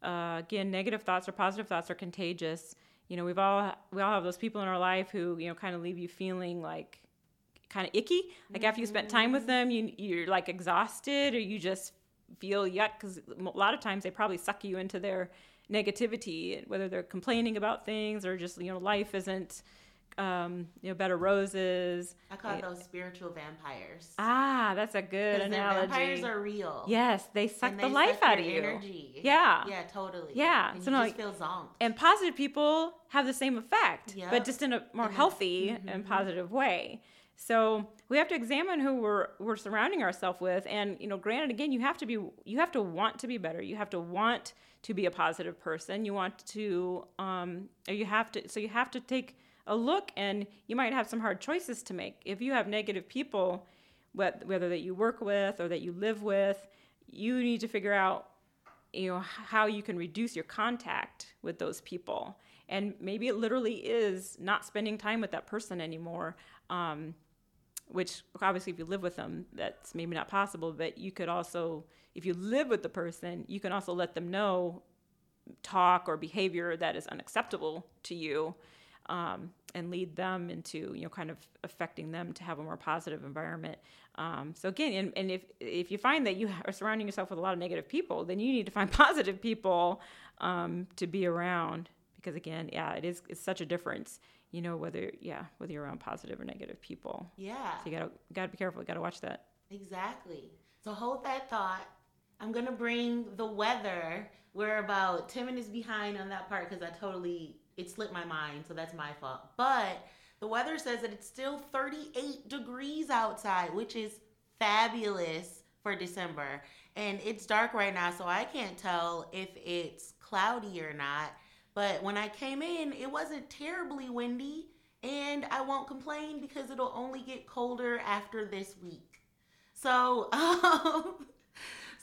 F: uh, again, negative thoughts or positive thoughts are contagious. You know, we've all we all have those people in our life who you know kind of leave you feeling like kind of icky. Like after you spent time with them, you you're like exhausted or you just feel yuck because a lot of times they probably suck you into their negativity, whether they're complaining about things or just you know life isn't um, you know, better roses.
E: I call those spiritual vampires.
F: Ah, that's a good analogy.
E: vampires are real.
F: yes, they suck
E: And
F: the life
E: suck
F: out of you.
E: Energy.
F: Yeah.
E: Yeah, totally.
F: Yeah,
E: And
F: so
E: you
F: no,
E: just feel zonked.
F: And positive people have the same effect,
E: Yep.
F: but just in a more healthy
E: Mm-hmm.
F: and positive way. So we have to examine who we're we're surrounding ourselves with, and you know, granted, again, you have to be you have to want to be better. You have to want to be a positive person. You want to, um, you have to. So you have to take a look, and you might have some hard choices to make. If you have negative people, wh- whether that you work with or that you live with, you need to figure out you know how you can reduce your contact with those people and maybe it literally is not spending time with that person anymore um, which obviously if you live with them that's maybe not possible but you could also if you live with the person you can also let them know talk or behavior that is unacceptable to you um, and lead them into you know kind of affecting them to have a more positive environment. Um, so again and, and if if you find that you are surrounding yourself with a lot of negative people then you need to find positive people um, to be around because again yeah it is it's such a difference you know whether yeah whether you're around positive or negative people
E: yeah.
F: so you gotta gotta be careful you gotta watch that
E: Exactly. So hold that thought. I'm gonna bring the weather. We're about 10 minutes behind on that part because I totally it slipped my mind, so that's my fault. But the weather says that it's still 38 degrees outside, which is fabulous for December. And it's dark right now, so I can't tell if it's cloudy or not. But when I came in, it wasn't terribly windy, and I won't complain because it'll only get colder after this week. So, um,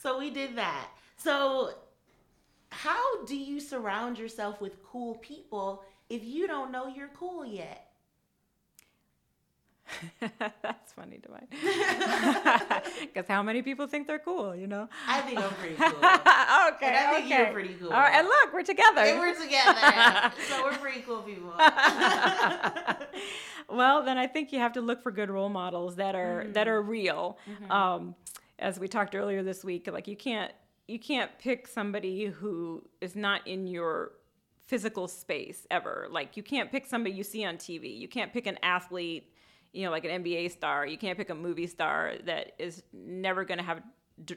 E: so we did that. So, how do you surround yourself with cool people if you don't know you're cool yet?
F: that's funny to me because how many people think they're cool you know
E: I think I'm pretty cool.
F: okay
E: And I think
F: okay.
E: you're pretty cool.
F: all right and look we're together
E: And we're together, so we're pretty cool people.
F: well, then I think you have to look for good role models that are
E: Mm-hmm.
F: that are real. Um, as we talked earlier this week, like you can't you can't pick somebody who is not in your physical space ever. Like you can't pick somebody you see on TV. You can't pick an athlete, you know, like an NBA star. You can't pick a movie star that is never going to have d-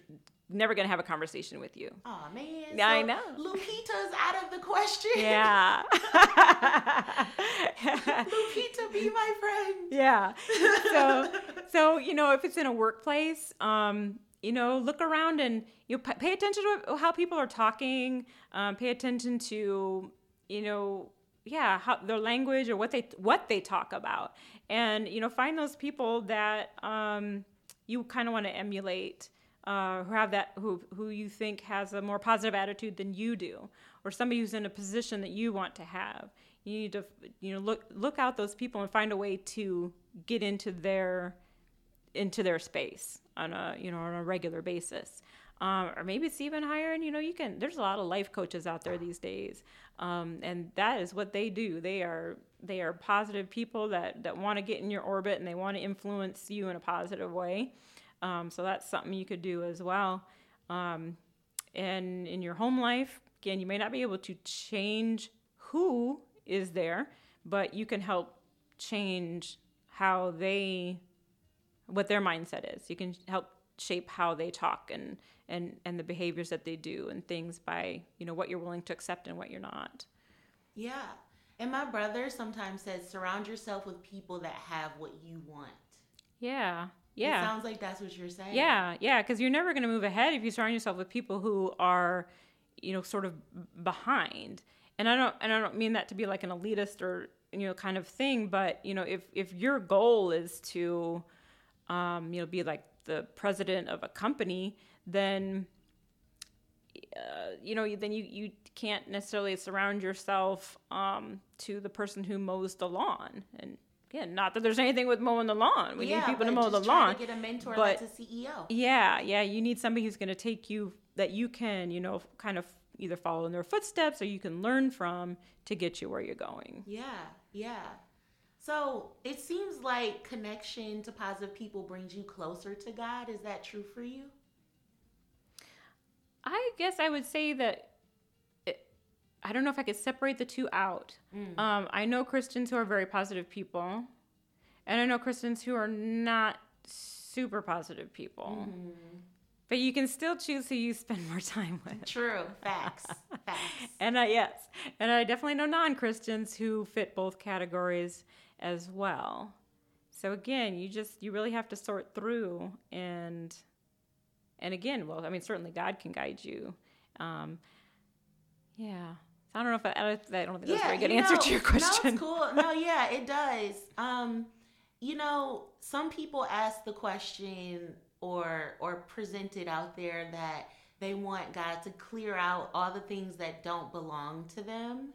F: never going to have a conversation with you.
E: Oh man,
F: Yeah, I know.
E: Lupita's out of the question.
F: Yeah.
E: Lupita, be my friend.
F: yeah so so you know if it's in a workplace um you know look around and you know, pay attention to how people are talking um, pay attention to you know yeah how their language or what they what they talk about. And you know find those people that um, you kind of want to emulate uh, who have that who who you think has a more positive attitude than you do or somebody who's in a position that you want to have. You need to you know look look out those people and find a way to get into their into their space on a you know on a regular basis um, or maybe it's even higher and you know you can there's a lot of life coaches out there these days. Um, and that is what they do. They are they are positive people that that want to get in your orbit and they want to influence you in a positive way. Um, so that's something you could do as well. Um, and in your home life again you may not be able to change who is there but you can help change how they what their mindset is. You can help shape how they talk and and and the behaviors that they do and things by you know what you're willing to accept and what you're not
E: Yeah. And my brother sometimes says surround yourself with people that have what you want.
F: yeah
E: It
F: yeah
E: sounds like that's what you're saying.
F: Yeah, yeah, because you're never going to move ahead if you surround yourself with people who are, you know, sort of behind. And I don't, and I don't mean that to be like an elitist or you know kind of thing, but you know, if if your goal is to, um, you know, be like the president of a company, then, uh, you know, then you you can't necessarily surround yourself um, to the person who mows the lawn and. Again, not that there's anything with mowing the lawn. We
E: yeah,
F: need people to mow the lawn.
E: To get a mentor
F: but-
E: that's a CEO.
F: Yeah, yeah. You need somebody who's going to take you that you can, you know, kind of either follow in their footsteps or you can learn from to get you where you're going.
E: Yeah, yeah. So it seems like connection to positive people brings you closer to God. Is that true for you?
F: I guess I would say that it, I don't know if I could separate the two out. Um, I know Christians who are very positive people, and I know Christians who are not super positive people. But you can still choose who you spend more time with.
E: True. Facts. Facts.
F: And I, yes, and I definitely know non Christians who fit both categories as well. So again, you just you really have to sort through and and again, well, I mean, certainly God can guide you. Um, yeah, I don't know if I, I don't, I don't think that's a very good answer
E: know,
F: to your question.
E: No, it's cool. No, yeah, it does. Um, you know, some people ask the question or or present it out there that they want God to clear out all the things that don't belong to them.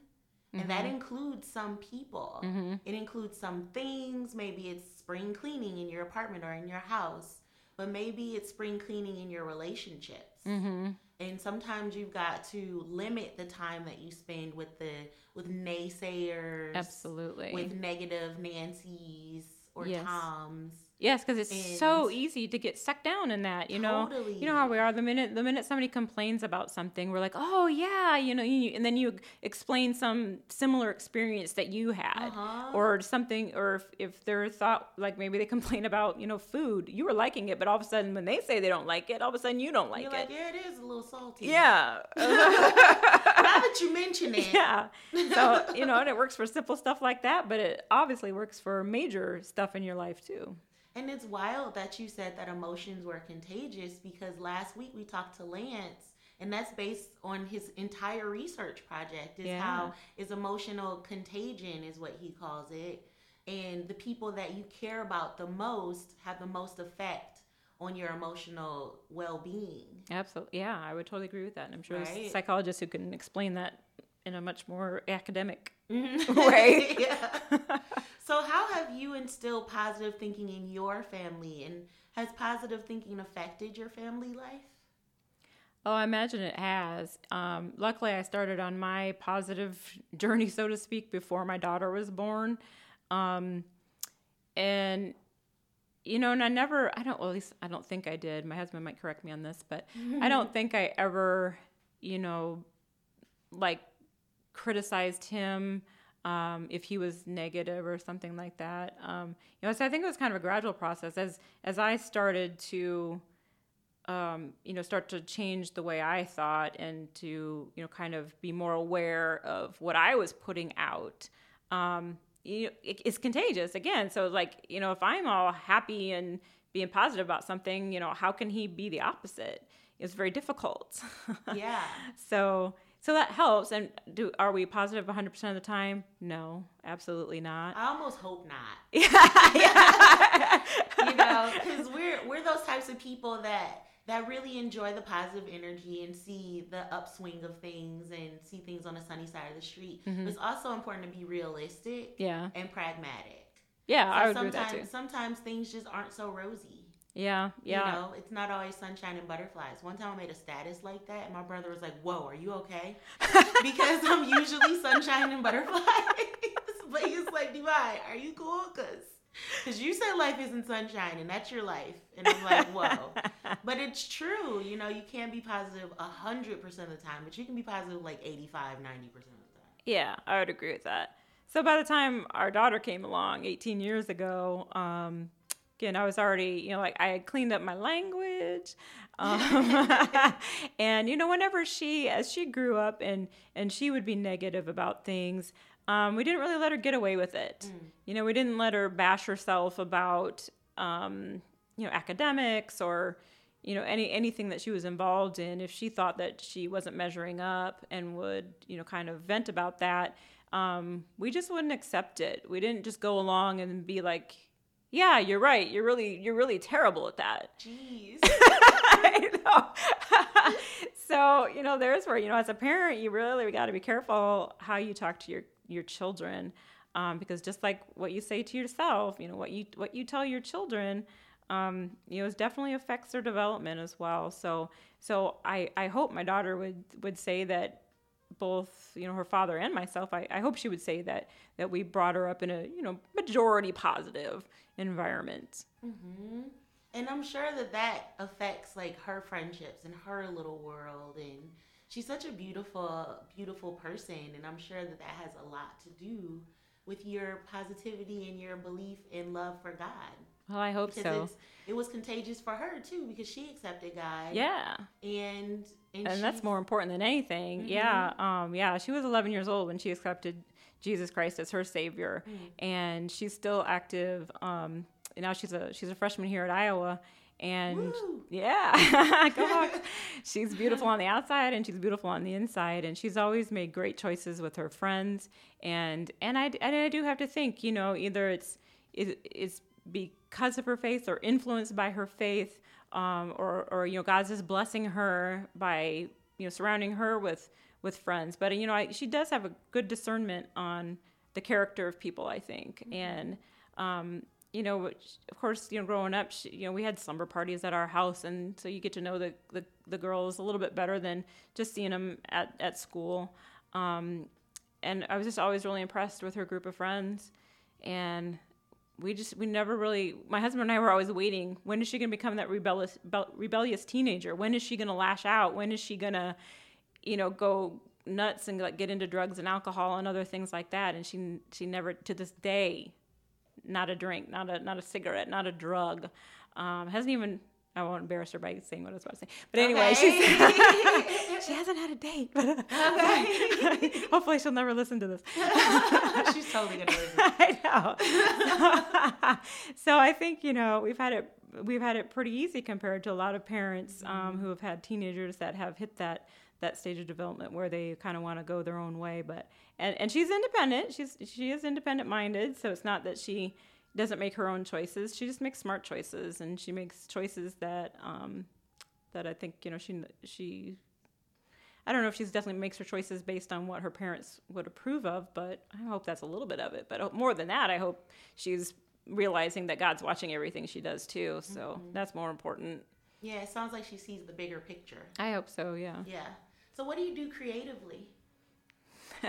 E: And
F: Mm-hmm.
E: that includes some people. It includes some things. Maybe it's spring cleaning in your apartment or in your house, but maybe it's spring cleaning in your relationships.
F: Mm-hmm.
E: And sometimes you've got to limit the time that you spend with the with naysayers,
F: Absolutely.
E: with negative Nancy's or
F: Yes.
E: Toms.
F: Yes, because it's so easy to get sucked down in that. You know, you know how we are. The minute the minute somebody complains about something, we're like, oh yeah, you know, you, and then you explain some similar experience that you had,
E: Uh-huh.
F: or something, or if, if they're thought like maybe they complain about you know food, you were liking it, but all of a sudden when they say they don't like it, all of a sudden you don't like
E: You're
F: it.
E: like, yeah, it is a little salty.
F: yeah,
E: Now that you mention it,
F: yeah. So you know, and it works for simple stuff like that, but it obviously works for major stuff in your life too.
E: And it's wild that you said that emotions were contagious because last week we talked to Lance, and that's based on his entire research project. Is
F: Yeah.
E: how is emotional contagion is what he calls it, and the people that you care about the most have the most effect on your emotional well-being.
F: Absolutely. Yeah, I would totally agree with that. And I'm sure
E: Right.
F: there's psychologists who can explain that in a much more academic mm-hmm. way.
E: yeah. So, how have you instilled positive thinking in your family, and has positive thinking affected your family life?
F: Oh, I imagine it has. Um, luckily, I started on my positive journey, so to speak, before my daughter was born. Um, and, you know, and I never, I don't, well, at least I don't think I did. My husband might correct me on this, but I don't think I ever, you know, like criticized him um, if he was negative or something like that. Um, you know, so I think it was kind of a gradual process as as I started to, um, you know, start to change the way I thought and to you know kind of be more aware of what I was putting out. Um, you know, it, it's contagious again. So like you know, if I'm all happy and being positive about something, you know, how can he be the opposite? It's very difficult.
E: Yeah.
F: So so that helps. And do are we positive 100% of the time? No, absolutely not.
E: I almost hope not. yeah. you know, because we're we're those types of people that that really enjoy the positive energy and see the upswing of things and see things on the sunny side of the street. Mm-hmm. But it's also important to be realistic
F: Yeah.
E: and pragmatic.
F: Yeah, I
E: So
F: would agree with that too.
E: sometimes things just aren't so rosy.
F: Yeah, yeah.
E: You know, it's not always sunshine and butterflies. One time I made a status like that, and my brother was like, "Whoa, are you okay?" because I'm usually sunshine and butterflies. but he was like, "Divine, are you cool?" Because because you said life isn't sunshine, and that's your life. And I'm like, "Whoa." but it's true. You know, you can't be positive positive hundred percent of the time, but you can be positive like 85, 90 percent of the time.
F: Yeah, I would agree with that. So by the time our daughter came along 18 years ago, um, again, I was already, you know, like I had cleaned up my language. Um, and, you know, whenever she, as she grew up and, and she would be negative about things, um, we didn't really let her get away with it. You know, we didn't let her bash herself about, um, you know, academics or, you know, any anything that she was involved in. If she thought that she wasn't measuring up and would, you know, kind of vent about that, um, we just wouldn't accept it. We didn't just go along and be like, "Yeah, you're right. You're really you're really terrible at that."
E: Jeez.
F: I know. so you know, there's where you know, as a parent, you really got to be careful how you talk to your your children, um, because just like what you say to yourself, you know, what you what you tell your children, um, you know, it definitely affects their development as well. So so I I hope my daughter would would say that both you know her father and myself I, I hope she would say that that we brought her up in a you know majority positive environment mm-hmm.
E: And I'm sure that that affects like her friendships and her little world and she's such a beautiful, beautiful person, and I'm sure that that has a lot to do with your positivity and your belief in love for God.
F: Well, I hope so.
E: it was contagious for her too, because she accepted God.
F: Yeah.
E: and and,
F: and that's more important than anything. Yeah, um, yeah. She was 11 years old when she accepted Jesus Christ as her savior, and she's still active. Um, and now she's a she's a freshman here at Iowa, and
E: Woo.
F: yeah, go Hawks. she's beautiful on the outside and she's beautiful on the inside, and she's always made great choices with her friends. And and I and I do have to think, you know, either it's it, it's because of her faith or influenced by her faith um, or, or you know god's just blessing her by you know surrounding her with with friends. But you know I, she does have a good discernment on the character of people i think. And um, you know which- of course you know growing up she, you know we had slumber parties at our house and so you get to know the, the, the girls a little bit better than just seeing them at, at school. Um, and i was just always really impressed with her group of friends. And we just we never really my husband and i were always waiting when is she going to become that rebellious bel- rebellious teenager? When is she going to lash out? When is she going to you know go nuts and like get into drugs and alcohol and other things like that? And she she never to this day not a drink not a not a cigarette not a drug. Um, hasn't even I won't embarrass her by saying what I was about to say. But anyway, she's, she hasn't had a date. But hopefully she'll never listen to this.
E: she's totally gonna listen.
F: I know. so I think you know we've had it we've had it pretty easy compared to a lot of parents um, who have had teenagers that have hit that that stage of development where they kind of want to go their own way. But and and she's independent. She's she is independent minded. So it's not that she doesn't make her own choices. She just makes smart choices and she makes choices that um, that I think you know she she I don't know if she's definitely makes her choices based on what her parents would approve of, but I hope that's a little bit of it. But more than that, I hope she's realizing that God's watching everything she does too. So that's more important.
E: Yeah, it sounds like she sees the bigger picture.
F: I hope so. Yeah.
E: Yeah. So what do you do creatively?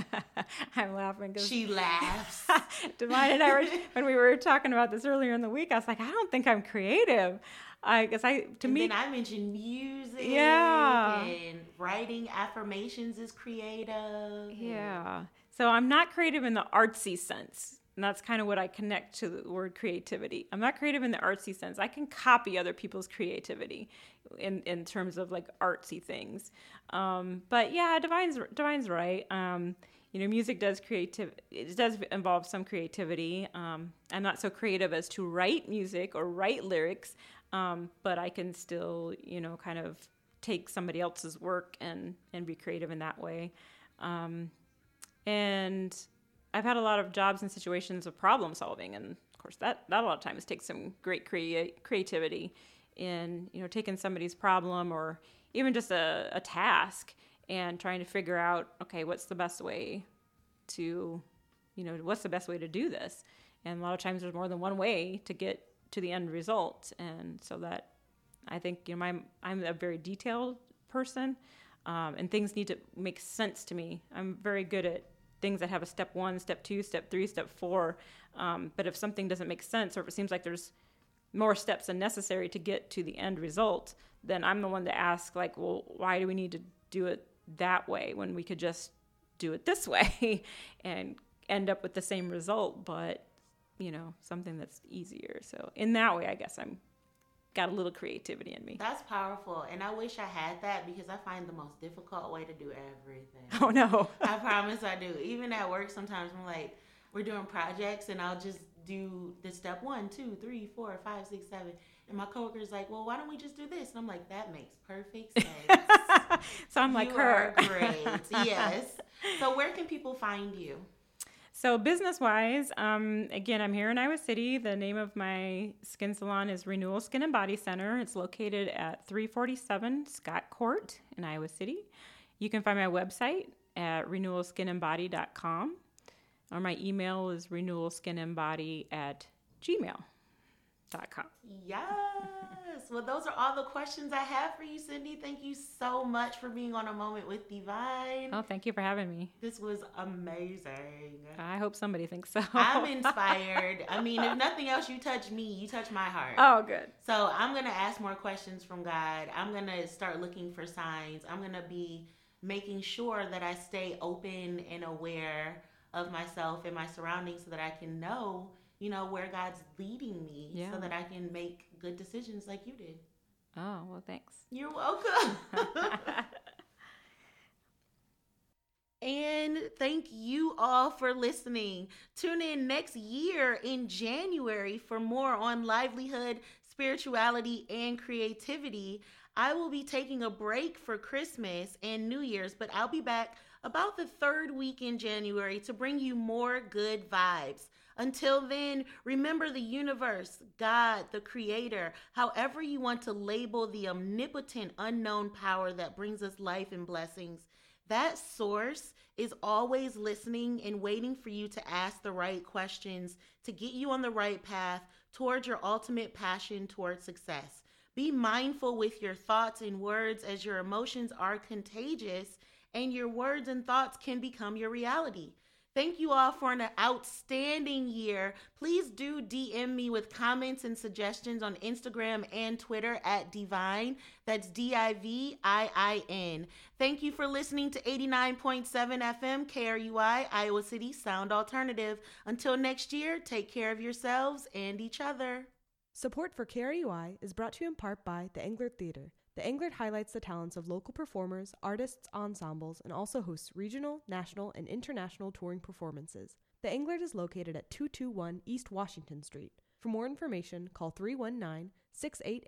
F: I'm laughing because
E: She laughs.
F: Divine and I were when we were talking about this earlier in the week. I was like, I don't think I'm creative. I guess I to
E: and
F: me
E: then I mentioned music.
F: Yeah.
E: And writing affirmations is creative.
F: Yeah. So I'm not creative in the artsy sense. And that's kind of what I connect to the word creativity. I'm not creative in the artsy sense. I can copy other people's creativity in, in terms of like artsy things. Um, but yeah, Divine's, Divine's right. Um, you know, music does creative. It does involve some creativity. Um, I'm not so creative as to write music or write lyrics, um, but I can still, you know, kind of take somebody else's work and and be creative in that way. Um, and I've had a lot of jobs and situations of problem solving, and of course that that a lot of times takes some great crea- creativity in you know taking somebody's problem or even just a, a task and trying to figure out okay what's the best way to you know what's the best way to do this? And a lot of times there's more than one way to get to the end result. And so that i think you know i'm, I'm a very detailed person um, and things need to make sense to me. I'm very good at things that have a step one step two step three step four um, but if something doesn't make sense or if it seems like there's more steps than necessary to get to the end result then i'm the one to ask like well why do we need to do it that way when we could just do it this way and end up with the same result but you know something that's easier. So in that way i guess i'm got a little creativity in me
E: That's powerful. And I wish I had that because I find the most difficult way to do everything.
F: oh no
E: I promise I do. Even at work, sometimes I'm like, we're doing projects and I'll just do the step one, two, three, four, five, six, seven. And my coworker's like, well, why don't we just do this? And I'm like, that makes perfect sense.
F: so i'm like
E: you
F: her
E: are great. yes. So where can people find you?
F: So business wise, um, again, I'm here in Iowa City. The name of my skin salon is Renewal Skin and Body Center. It's located at 347 Scott Court in Iowa City. You can find my website at renewalskinandbody.com or my email is renewalskinandbody at gmail.com.
E: Yes. Well, those are all the questions I have for you, Cindy. Thank you so much for being on a moment with Divine.
F: Oh, thank you for having me.
E: This was amazing.
F: I hope somebody thinks so.
E: I'm inspired. I mean, if nothing else, you touch me, you touch my heart.
F: oh, good.
E: So I'm going to ask more questions from God. I'm going to start looking for signs. I'm going to be making sure that I stay open and aware of myself and my surroundings so that I can know, you know, where God's leading me
F: Yeah.
E: so that I can make good decisions like you did.
F: Oh, well, thanks.
E: You're welcome. and thank you all for listening. Tune in next year in January for more on livelihood, spirituality, and creativity. I will be taking a break for Christmas and New Year's, but I'll be back about the third week in January to bring you more good vibes. Until then, remember the universe, God, the creator, however you want to label the omnipotent unknown power that brings us life and blessings. That source is always listening and waiting for you to ask the right questions to get you on the right path towards your ultimate passion towards success. Be mindful with your thoughts and words as your emotions are contagious and your words and thoughts can become your reality. Thank you all for an outstanding year. Please do DM me with comments and suggestions on Instagram and Twitter at Divine. That's D I V I I N. Thank you for listening to 89.7 FM KRUI, Iowa City Sound Alternative. Until next year, take care of yourselves and each other.
G: Support for KRUI is brought to you in part by the Englert Theater. The Englert highlights the talents of local performers, artists, ensembles, and also hosts regional, national, and international touring performances. The Englert is located at 221 East Washington Street. For more information, call 319 688